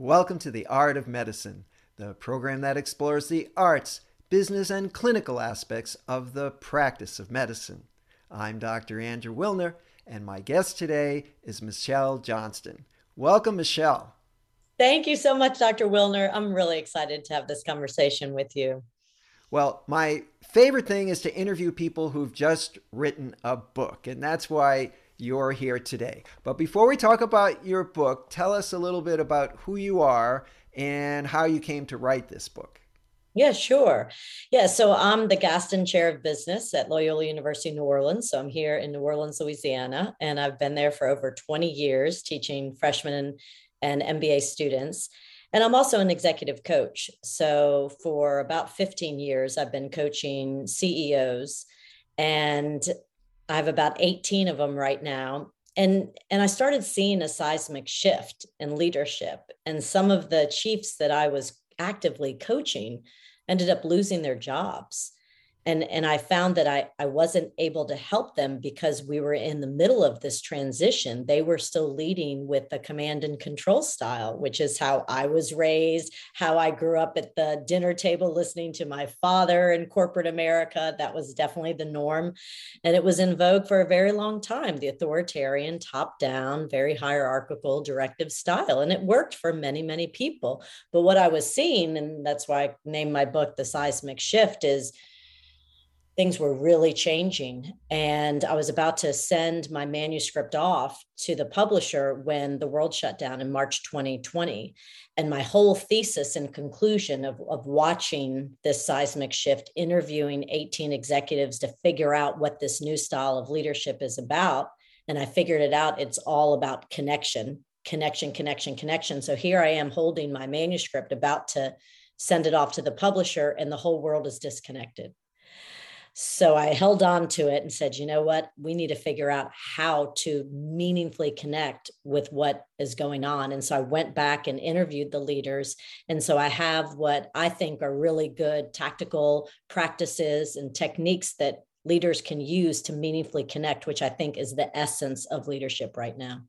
Welcome to The Art of Medicine, the program that explores the arts, business, and clinical aspects of the practice of medicine. I'm Dr. Andrew Wilner, and my guest today is Michelle Johnston. Welcome, Michelle. Thank you so much, Dr. Wilner. I'm really excited to have this conversation with you. Well, my favorite thing is to interview people who've just written a book, and that's why you're here today. But before we talk about your book, tell us a little bit about who you are and how you came to write this book. Yeah, sure. Yeah, so I'm the Gaston Chair of Business at Loyola University New Orleans. So I'm here in New Orleans, Louisiana, and I've been there for over 20 years teaching freshmen and, MBA students. And I'm also an executive coach. So for about 15 years, I've been coaching CEOs and I have about 18 of them right now. And, and I started seeing a seismic shift in leadership. And some of the chiefs that I was actively coaching ended up losing their jobs and and i found that i i wasn't able to help them because we were in the middle of this transition. They were still leading with the command and control style which is how i was raised how i grew up at the dinner table listening to my father in corporate america. That was definitely the norm. And it was in vogue for a very long time the authoritarian top down very hierarchical directive style. And it worked for many many people. But what i was seeing and that's why i named my book the seismic shift is things were really changing. And I was about to send my manuscript off to the publisher when the world shut down in March 2020. And my whole thesis and conclusion of, of watching this seismic shift, interviewing 18 executives to figure out what this new style of leadership is about. And I figured it out. It's all about connection, connection, connection, connection. So here I am holding my manuscript about to send it off to the publisher, and the whole world is disconnected. So I held on to it and said, you know what? We need to figure out how to meaningfully connect with what is going on. And so I went back and interviewed the leaders. And so I have what I think are really good tactical practices and techniques that leaders can use to meaningfully connect, which I think is the essence of leadership right now.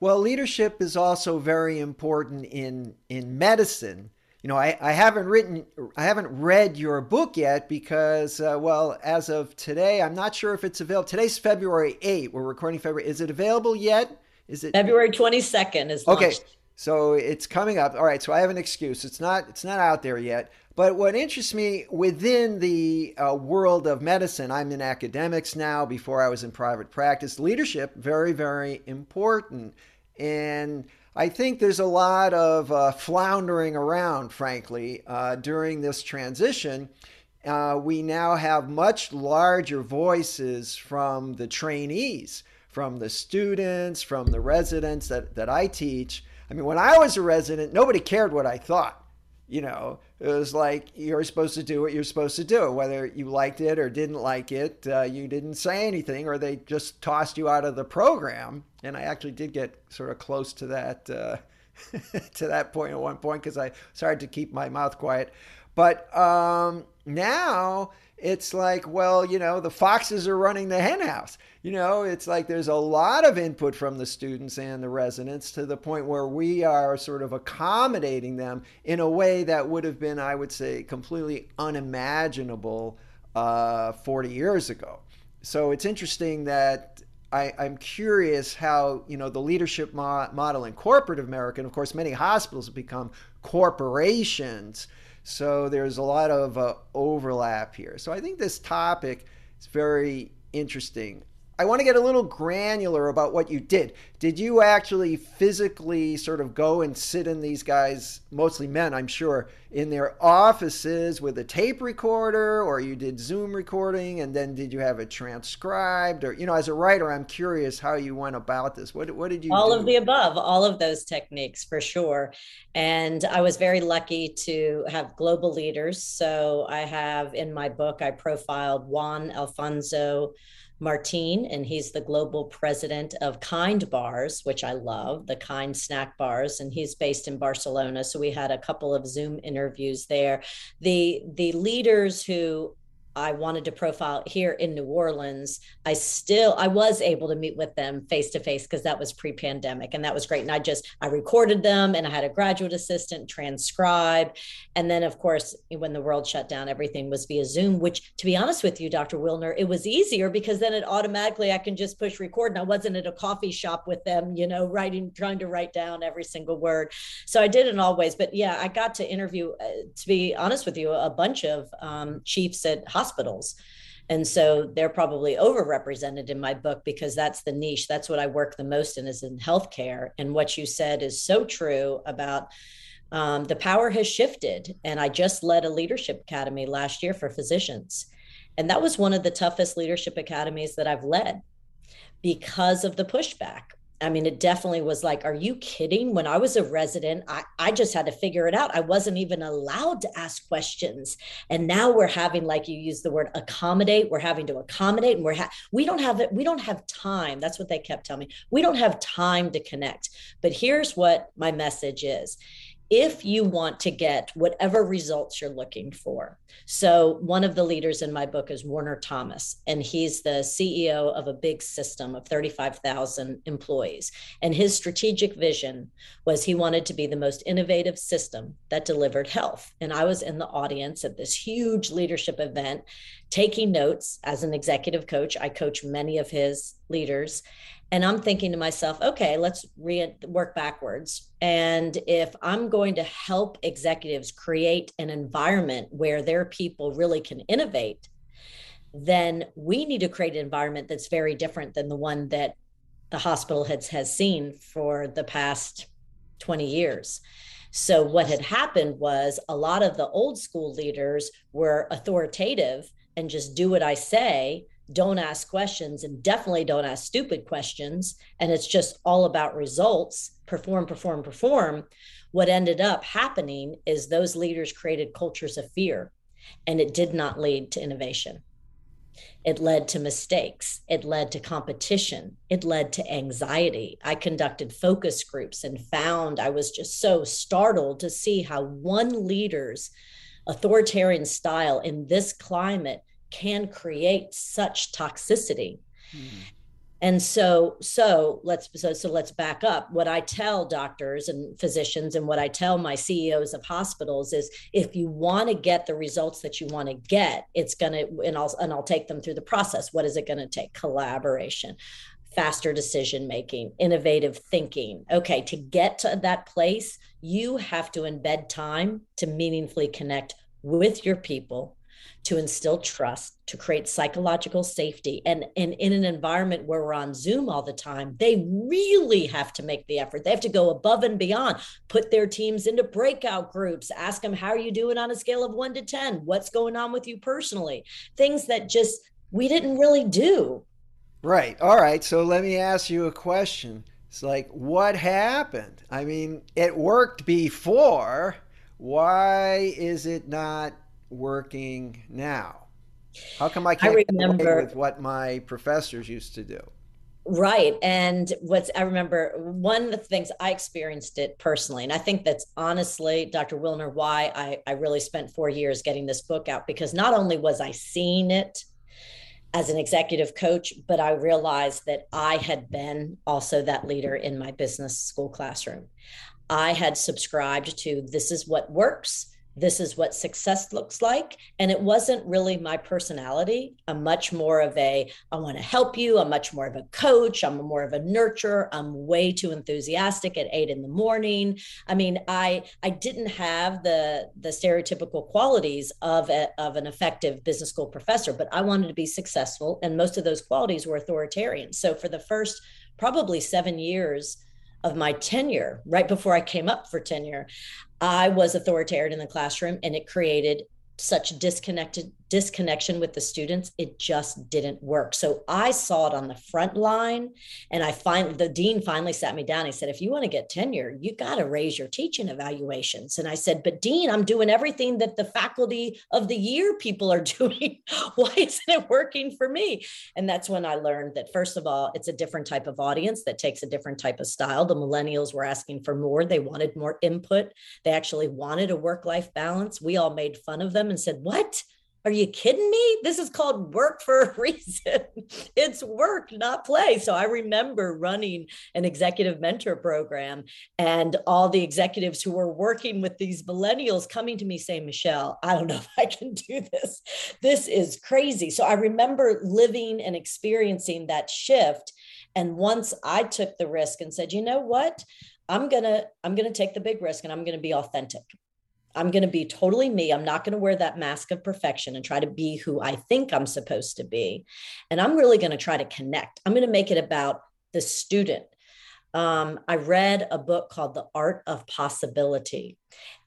Well, leadership is also very important in in medicine you know, I, I haven't written, I haven't read your book yet because, uh, well, as of today, I'm not sure if it's available. Today's February 8. We're recording February. Is it available yet? Is it February 22nd? Is okay. So it's coming up. All right. So I have an excuse. It's not. It's not out there yet. But what interests me within the uh, world of medicine, I'm in academics now. Before I was in private practice, leadership very, very important. And I think there's a lot of uh, floundering around, frankly, uh, during this transition. Uh, we now have much larger voices from the trainees, from the students, from the residents that, that I teach. I mean, when I was a resident, nobody cared what I thought. You know, it was like you're supposed to do what you're supposed to do, whether you liked it or didn't like it. Uh, you didn't say anything, or they just tossed you out of the program. And I actually did get sort of close to that uh, to that point at one point because I started to keep my mouth quiet. But um, now it's like, well, you know, the foxes are running the henhouse. You know, it's like there's a lot of input from the students and the residents to the point where we are sort of accommodating them in a way that would have been, I would say, completely unimaginable uh, 40 years ago. So it's interesting that I, am curious how you know the leadership mo- model in corporate America, and of course, many hospitals have become corporations so there's a lot of uh, overlap here. So I think this topic is very interesting. I want to get a little granular about what you did. Did you actually physically sort of go and sit in these guys, mostly men, I'm sure, in their offices with a tape recorder, or you did Zoom recording, and then did you have it transcribed? Or, you know, as a writer, I'm curious how you went about this. What, what did you All do? of the above, all of those techniques for sure. And I was very lucky to have global leaders. So I have in my book, I profiled Juan Alfonso. Martin, and he's the global president of Kind Bars, which I love, the Kind snack bars, and he's based in Barcelona. So we had a couple of Zoom interviews there. The the leaders who I wanted to profile here in New Orleans, I still I was able to meet with them face to face because that was pre-pandemic and that was great. And I just I recorded them and I had a graduate assistant transcribe. And then of course, when the world shut down, everything was via Zoom, which to be honest with you, Dr. Wilner, it was easier because then it automatically I can just push record. And I wasn't at a coffee shop with them, you know, writing, trying to write down every single word. So I did it always. But yeah, I got to interview, uh, to be honest with you, a bunch of um, chiefs at hospitals hospitals. And so they're probably overrepresented in my book because that's the niche. That's what I work the most in is in healthcare. And what you said is so true about um, the power has shifted. And I just led a leadership academy last year for physicians. And that was one of the toughest leadership academies that I've led because of the pushback. I mean, it definitely was like, are you kidding? When I was a resident, I, I just had to figure it out. I wasn't even allowed to ask questions. And now we're having, like you use the word accommodate, we're having to accommodate and we're ha- we don't have it, we don't have time. That's what they kept telling me. We don't have time to connect. But here's what my message is if you want to get whatever results you're looking for. So, one of the leaders in my book is Warner Thomas, and he's the CEO of a big system of 35,000 employees. And his strategic vision was he wanted to be the most innovative system that delivered health. And I was in the audience at this huge leadership event taking notes as an executive coach. I coach many of his leaders and i'm thinking to myself okay let's re- work backwards. And if i'm going to help executives create an environment where their people really can innovate then we need to create an environment that's very different than the one that the hospital has, has seen for the past 20 years. So what had happened was a lot of the old school leaders were authoritative and just do what i say don't ask questions and definitely don't ask stupid questions. And it's just all about results perform perform perform. What ended up happening is those leaders created cultures of fear and it did not lead to innovation. It led to mistakes. It led to competition. It led to anxiety. I conducted focus groups and found i was just so startled to see how one leader's authoritarian style in this climate can create such toxicity. Mm-hmm. And so, so let's so, so let's back up. What I tell doctors and physicians, and what I tell my CEOs of hospitals is, if you want to get the results that you want to get, it's gonna, and I'll and I'll take them through the process. What is it going to take? Collaboration, faster decision making, innovative thinking. Okay, to get to that place, you have to embed time to meaningfully connect with your people to instill trust, to create psychological safety. And, and in an environment where we're on Zoom all the time, they really have to make the effort. They have to go above and beyond, put their teams into breakout groups, ask them, how are you doing on a scale of one to 10? What's going on with you personally? Things that just we didn't really do. Right. All right. So let me ask you a question. It's like, what happened? I mean, it worked before. Why is it not working now? How come I can't I remember with what my professors used to do? Right. And what's I remember one of the things I experienced it personally. And I think that's honestly, Dr. Wilner, why I, I really spent four years getting this book out because not only was I seeing it as an executive coach, but I realized that I had been also that leader in my business school classroom. I had subscribed to this is what works this is what success looks like. And it wasn't really my personality. I'm much more of a, I want to help you. I'm much more of a coach. I'm more of a nurturer. I'm way too enthusiastic at eight in the morning. I mean, I I didn't have the the stereotypical qualities of a, of an effective business school professor, but I wanted to be successful. And most of those qualities were authoritarian. So for the first probably seven years, of my tenure, right before I came up for tenure, I was authoritarian in the classroom and it created such disconnected disconnection with the students it just didn't work. So i saw it on the front line and i find the dean finally sat me down. He said if you want to get tenure you got to raise your teaching evaluations. And i said but dean i'm doing everything that the faculty of the year people are doing. Why isn't it working for me? And that's when i learned that first of all it's a different type of audience that takes a different type of style. The millennials were asking for more. They wanted more input. They actually wanted a work life balance. We all made fun of them and said what are you kidding me? This is called work for a reason. it's work, not play. So I remember running an executive mentor program and all the executives who were working with these millennials coming to me saying, Michelle, I don't know if I can do this. This is crazy. So I remember living and experiencing that shift. And once I took the risk and said, you know what? I'm going to I'm going to take the big risk and I'm going to be authentic. I'm going to be totally me. I'm not going to wear that mask of perfection and try to be who I think I'm supposed to be. And I'm really going to try to connect. I'm going to make it about the student. Um, I read a book called The Art of Possibility,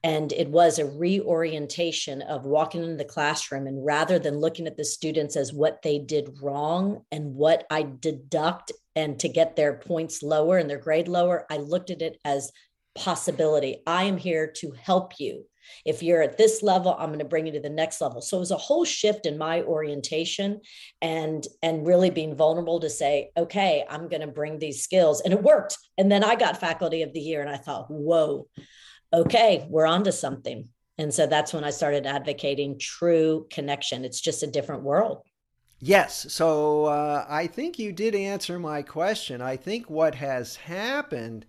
and it was a reorientation of walking into the classroom. And rather than looking at the students as what they did wrong and what I deduct and to get their points lower and their grade lower, I looked at it as possibility. I am here to help you if you're at this level, I'm going to bring you to the next level. So it was a whole shift in my orientation and and really being vulnerable to say, okay, I'm going to bring these skills. And it worked. And then I got faculty of the year and I thought, whoa, okay, we're onto something. And so that's when I started advocating true connection. It's just a different world. Yes. So uh, I think you did answer my question. I think what has happened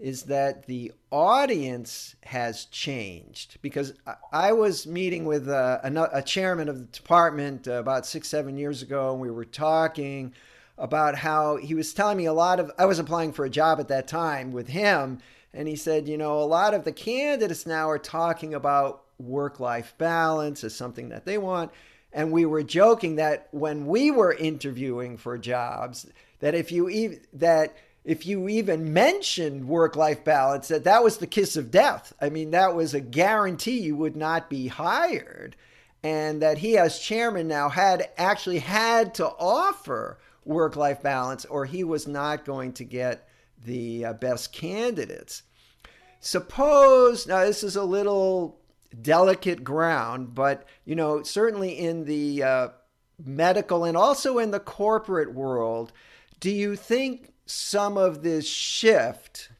is that the audience has changed because I was meeting with a, a, a chairman of the department uh, about six, seven years ago, and we were talking about how he was telling me a lot of, I was applying for a job at that time with him, and he said, you know, a lot of the candidates now are talking about work life balance as something that they want. And we were joking that when we were interviewing for jobs, that if you that, if you even mentioned work life balance, that that was the kiss of death. I mean, that was a guarantee you would not be hired. And that he, as chairman, now had actually had to offer work life balance, or he was not going to get the uh, best candidates. Suppose, now this is a little delicate ground, but you know, certainly in the uh, medical and also in the corporate world, do you think some of this shift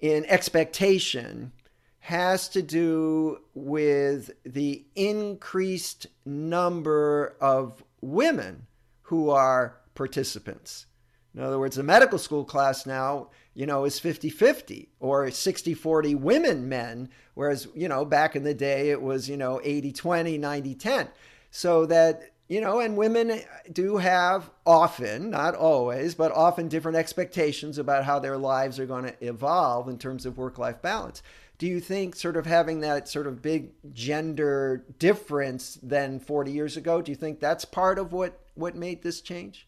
in expectation has to do with the increased number of women who are participants. In other words, the medical school class now, you know, is 50 50 or 60 40 women, men, whereas, you know, back in the day it was, you know, 80 20, 90 10. So that you know, and women do have often, not always, but often different expectations about how their lives are going to evolve in terms of work life balance. Do you think sort of having that sort of big gender difference than 40 years ago, do you think that's part of what, what made this change?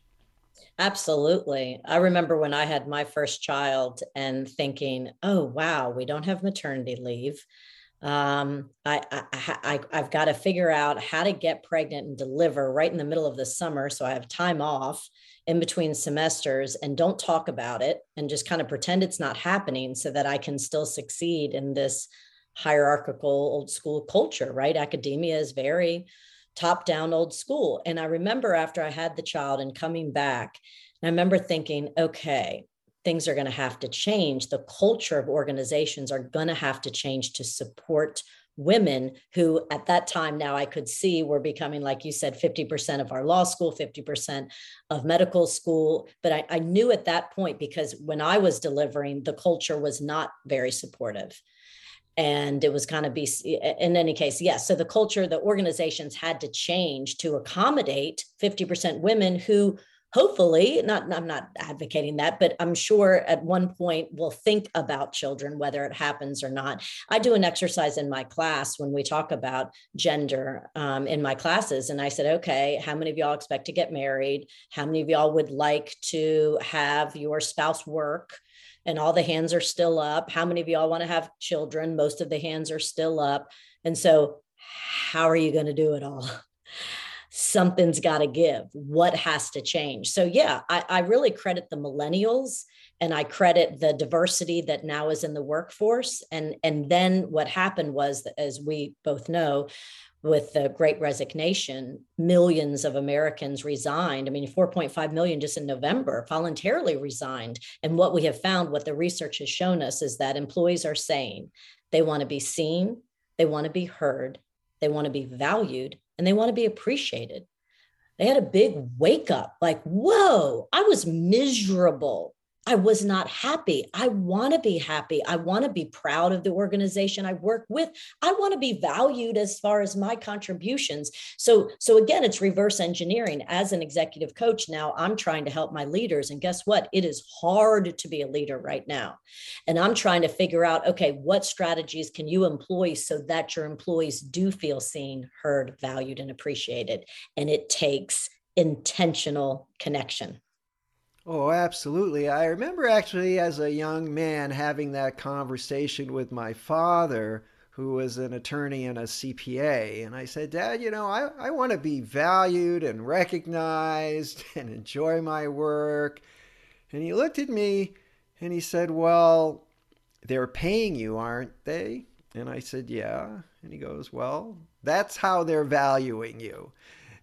Absolutely. I remember when I had my first child and thinking, oh, wow, we don't have maternity leave um, I, I, I, have got to figure out how to get pregnant and deliver right in the middle of the summer. So I have time off in between semesters and don't talk about it and just kind of pretend it's not happening so that I can still succeed in this hierarchical old school culture, right? Academia is very top down old school. And I remember after I had the child and coming back, I remember thinking, okay, things are going to have to change. The culture of organizations are going to have to change to support women who at that time now I could see were becoming, like you said, 50% of our law school, 50% of medical school. But I, I knew at that point because when I was delivering, the culture was not very supportive and it was kind of be in any case yes so the culture the organizations had to change to accommodate 50% women who hopefully not i'm not advocating that but i'm sure at one point we'll think about children whether it happens or not. I do an exercise in my class when we talk about gender um, in my classes and i said okay how many of y'all expect to get married? How many of y'all would like to have your spouse work and all the hands are still up? How many of y'all want to have children? Most of the hands are still up. And so how are you going to do it all something's got to give what has to change. So yeah I, I, really credit the millennials and i credit the diversity that now is in the workforce and and then what happened was as we both know with the great resignation millions of americans resigned. I mean 4.5 million just in november voluntarily resigned. And what we have found what the research has shown us is that employees are saying they want to be seen they want to be heard they want to be valued and they want to be appreciated. They had a big wake up like, whoa, I was miserable I was not happy. I want to be happy. I want to be proud of the organization I work with. I want to be valued as far as my contributions. So so again, it's reverse engineering. As an executive coach now, I'm trying to help my leaders and guess what? It is hard to be a leader right now. And I'm trying to figure out okay, what strategies can you employ so that your employees do feel seen, heard, valued and appreciated. And it takes intentional connection. Oh, absolutely. I remember actually as a young man having that conversation with my father, who was an attorney and a CPA. And I said, Dad, you know, I, I want to be valued and recognized and enjoy my work. And he looked at me and he said, Well, they're paying you, aren't they? And I said, Yeah. And he goes, Well, that's how they're valuing you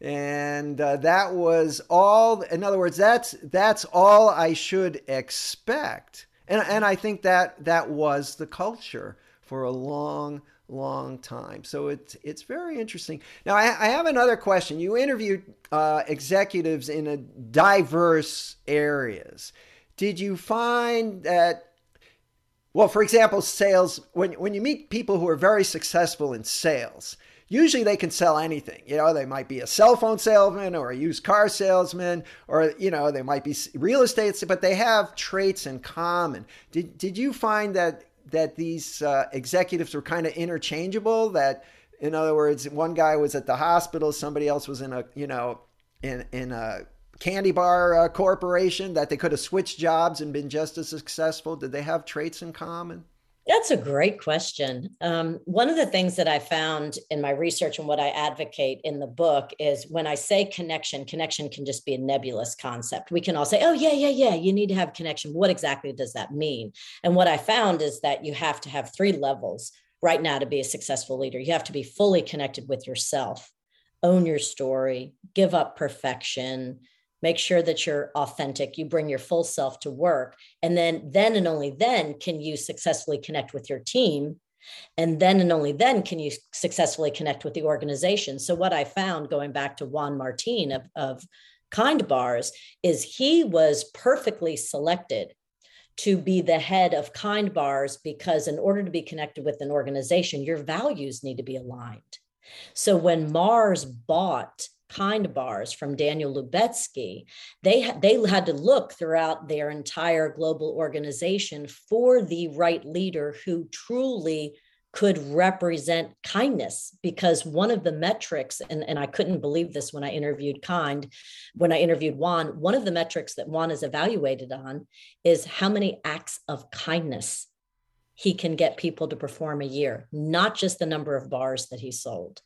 and uh, that was all in other words that's that's all i should expect. And and i think that that was the culture for a long long time. So it's it's very interesting. Now i, I have another question. You interviewed uh, executives in a diverse areas. Did you find that well for example sales when when you meet people who are very successful in sales usually they can sell anything. You know, they might be a cell phone salesman or a used car salesman, or you know, they might be real estate, but they have traits in common. Did did you find that that these uh, executives were kind of interchangeable? That in other words, one guy was at the hospital, somebody else was in a you know in in a candy bar uh, corporation that they could have switched jobs and been just as successful? Did they have traits in common? That's a great question. Um, one of the things that I found in my research and what I advocate in the book is when I say connection, connection can just be a nebulous concept. We can all say, oh, yeah, yeah, yeah, you need to have connection. What exactly does that mean? And what I found is that you have to have three levels right now to be a successful leader. You have to be fully connected with yourself, own your story, give up perfection, make sure that you're authentic. You bring your full self to work. And then then and only then can you successfully connect with your team. And then and only then can you successfully connect with the organization. So what i found going back to juan martin of, of kind bars is he was perfectly selected to be the head of kind bars because in order to be connected with an organization your values need to be aligned. So when mars bought kind bars from Daniel Lubetzky, they, they had to look throughout their entire global organization for the right leader who truly could represent kindness because one of the metrics and, and i couldn't believe this when i interviewed kind when i interviewed juan one of the metrics that juan is evaluated on is how many acts of kindness he can get people to perform a year not just the number of bars that he sold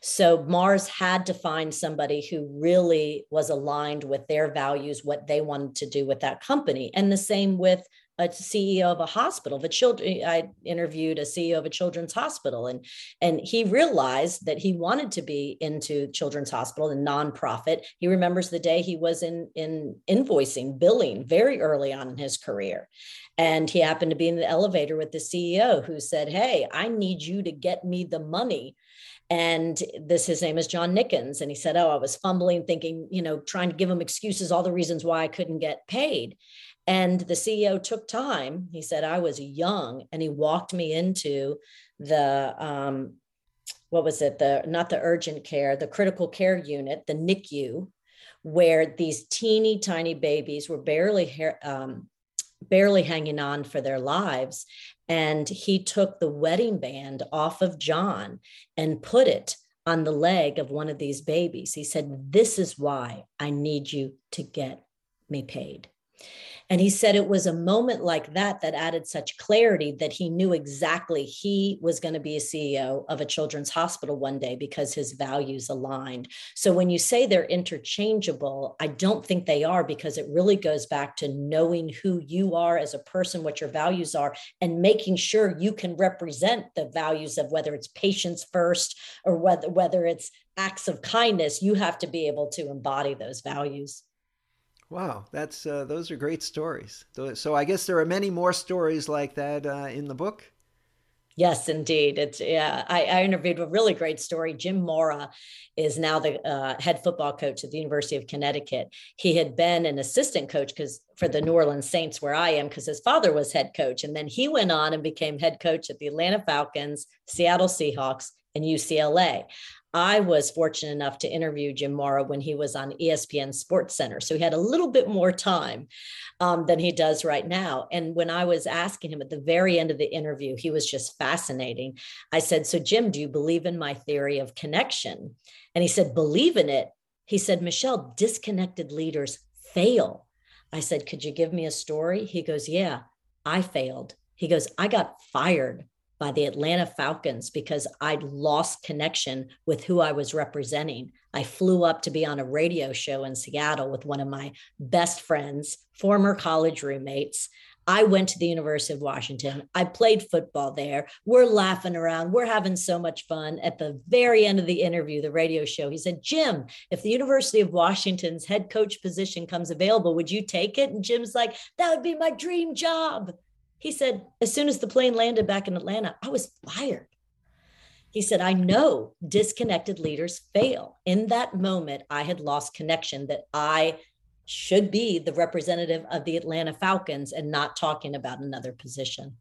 so Mars had to find somebody who really was aligned with their values, what they wanted to do with that company. And the same with a CEO of a hospital, the children. I interviewed a CEO of a children's hospital, and and he realized that he wanted to be into children's hospital and nonprofit. He remembers the day he was in in invoicing, billing very early on in his career, and he happened to be in the elevator with the CEO who said, "Hey, I need you to get me the money." And this, his name is John Nickens. And he said, Oh, I was fumbling, thinking, you know, trying to give him excuses, all the reasons why I couldn't get paid. And the CEO took time. He said, I was young. And he walked me into the, um, what was it? The, not the urgent care, the critical care unit, the NICU, where these teeny tiny babies were barely, um, barely hanging on for their lives. And he took the wedding band off of John and put it on the leg of one of these babies. He said, This is why I need you to get me paid. And he said it was a moment like that that added such clarity that he knew exactly he was going to be a CEO of a children's hospital one day because his values aligned. So when you say they're interchangeable, I don't think they are because it really goes back to knowing who you are as a person, what your values are, and making sure you can represent the values of whether it's patients first or whether whether it's acts of kindness, you have to be able to embody those values. Wow, that's uh, those are great stories. So I guess there are many more stories like that uh, in the book. Yes, indeed. It's yeah. I, I, interviewed a really great story. Jim Mora is now the uh, head football coach at the University of Connecticut. He had been an assistant coach because for the New Orleans Saints, where I am, because his father was head coach, and then he went on and became head coach at the Atlanta Falcons, Seattle Seahawks, and UCLA. I was fortunate enough to interview Jim Mora when he was on ESPN Sports Center. So he had a little bit more time um, than he does right now. And when I was asking him at the very end of the interview, he was just fascinating. I said, So, Jim, do you believe in my theory of connection? And he said, Believe in it. He said, Michelle, disconnected leaders fail. I said, Could you give me a story? He goes, Yeah, I failed. He goes, I got fired by the Atlanta Falcons because I'd lost connection with who I was representing. I flew up to be on a radio show in Seattle with one of my best friends, former college roommates. I went to the University of Washington. I played football there. We're laughing around. We're having so much fun. At the very end of the interview, the radio show, he said, Jim, if the University of Washington's head coach position comes available, would you take it? And Jim's like, that would be my dream job. He said, as soon as the plane landed back in Atlanta, I was fired. He said, I know disconnected leaders fail. In that moment, I had lost connection that I should be the representative of the Atlanta Falcons and not talking about another position.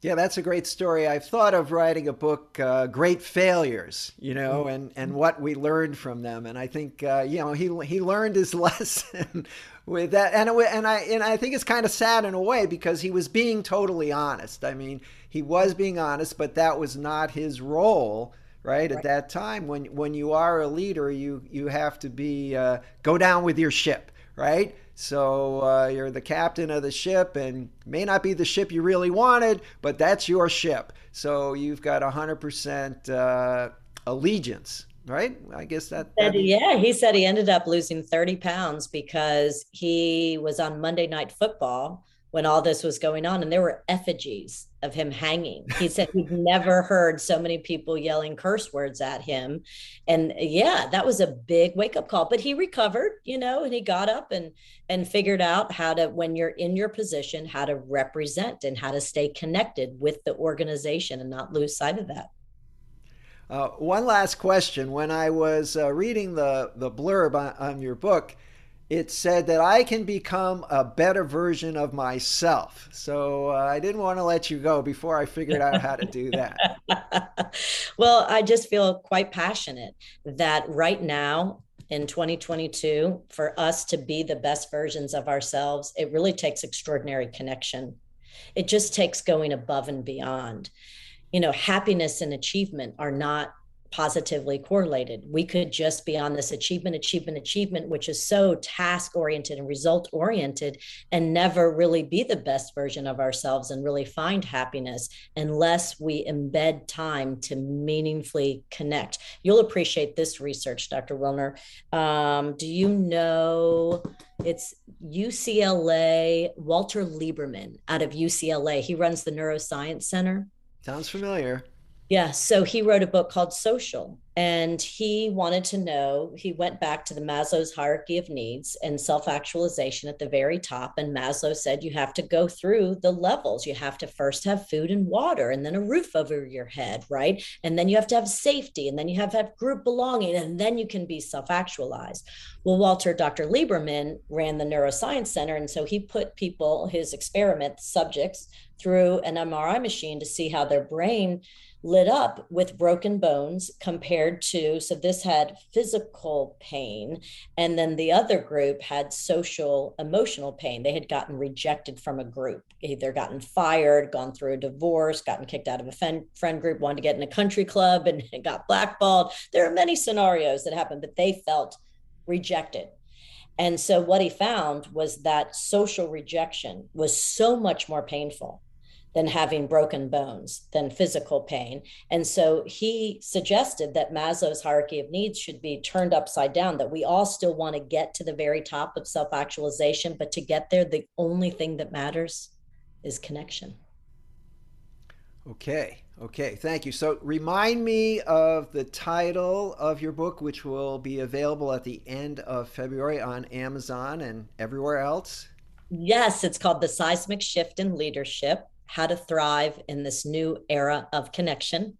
Yeah, that's a great story. I've thought of writing a book, uh, "Great Failures," you know, and and what we learned from them. And I think uh, you know he he learned his lesson with that, and it, and I and I think it's kind of sad in a way because he was being totally honest. I mean, he was being honest, but that was not his role. Right? right. at that time when when you are a leader you you have to be uh, go down with your ship right so uh, you're the captain of the ship, and may not be the ship you really wanted, but that's your ship. So you've got 100% uh, allegiance, right? I guess that. that yeah, he said he ended up losing 30 pounds because he was on Monday Night Football when all this was going on, and there were effigies of him hanging. He said he'd never heard so many people yelling curse words at him. And yeah, that was a big wake up call, but he recovered, you know, and he got up and and figured out how to when you're in your position, how to represent and how to stay connected with the organization and not lose sight of that. Uh, one last question. When I was uh, reading the, the blurb on, on your book, it said that I can become a better version of myself. So uh, I didn't want to let you go before I figured out how to do that. well, I just feel quite passionate that right now in 2022, for us to be the best versions of ourselves, it really takes extraordinary connection. It just takes going above and beyond. You know, happiness and achievement are not positively correlated. We could just be on this achievement, achievement, achievement, which is so task oriented and result oriented, and never really be the best version of ourselves and really find happiness unless we embed time to meaningfully connect. You'll appreciate this research, Dr. Wilner. Um, do you know it's UCLA, Walter Lieberman out of UCLA? He runs the Neuroscience Center. Sounds familiar. Yeah. So he wrote a book called Social, and he wanted to know. He went back to the Maslow's hierarchy of needs and self actualization at the very top. And Maslow said you have to go through the levels. You have to first have food and water, and then a roof over your head, right? And then you have to have safety, and then you have to have group belonging, and then you can be self actualized. Well, Walter, Dr. Lieberman ran the Neuroscience Center. And so he put people, his experiment subjects, through an MRI machine to see how their brain lit up with broken bones compared to so this had physical pain and then the other group had social emotional pain. They had gotten rejected from a group either gotten fired gone through a divorce gotten kicked out of a friend, friend group wanted to get in a country club and got blackballed. There are many scenarios that happened but they felt rejected. And so what he found was that social rejection was so much more painful than having broken bones, than physical pain. And so he suggested that Maslow's hierarchy of needs should be turned upside down, that we all still want to get to the very top of self actualization, but to get there, the only thing that matters is connection. Okay. Okay. Thank you. So remind me of the title of your book, which will be available at the end of February on Amazon and everywhere else. Yes, it's called The Seismic Shift in Leadership how to thrive in this new era of connection.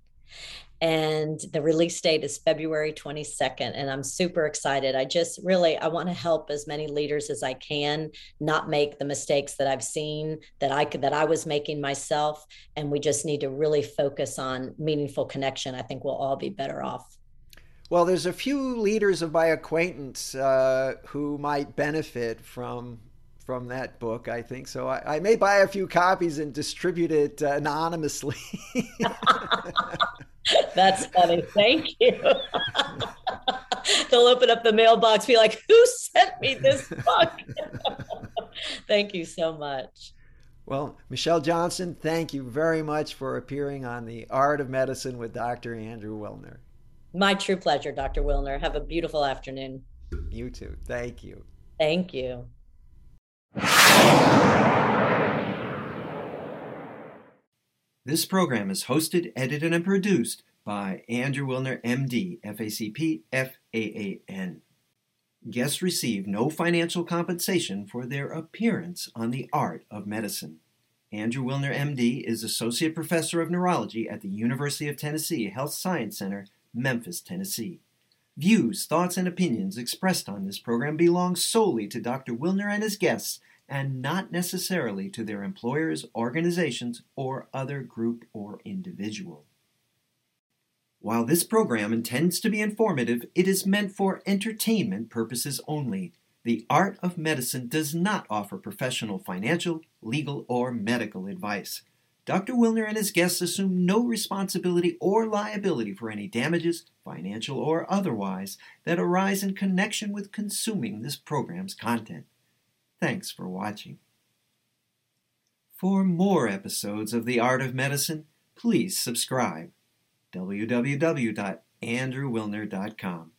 And the release date is february 22nd and i'm super excited. I just really i want to help as many leaders as i can not make the mistakes that i've seen that i could that i was making myself and we just need to really focus on meaningful connection i think we'll all be better off. Well there's a few leaders of my acquaintance uh, who might benefit from from that book, I think. So I, I, may buy a few copies and distribute it uh, anonymously. That's funny. Thank you. They'll open up the mailbox, be like, "Who sent me this book?" thank you so much. Well, Michelle Johnson, thank you very much for appearing on The Art of Medicine with Dr. Andrew Wilner. My true pleasure, Dr. Wilner. Have a beautiful afternoon. You too. Thank you. Thank you. This program is hosted, edited, and produced by Andrew Wilner, MD, FACP, FAAN. Guests receive no financial compensation for their appearance on the art of medicine. Andrew Wilner, MD, is Associate Professor of Neurology at the University of Tennessee Health Science Center, Memphis, Tennessee. Views, thoughts, and opinions expressed on this program belong solely to Dr. Wilner and his guests and not necessarily to their employers, organizations, or other group or individual. While this program intends to be informative, it is meant for entertainment purposes only. The art of medicine does not offer professional financial, legal, or medical advice. Dr. Wilner and his guests assume no responsibility or liability for any damages, financial or otherwise, that arise in connection with consuming this program's content. Thanks for watching. For more episodes of The Art of Medicine, please subscribe www.andrewwilner.com.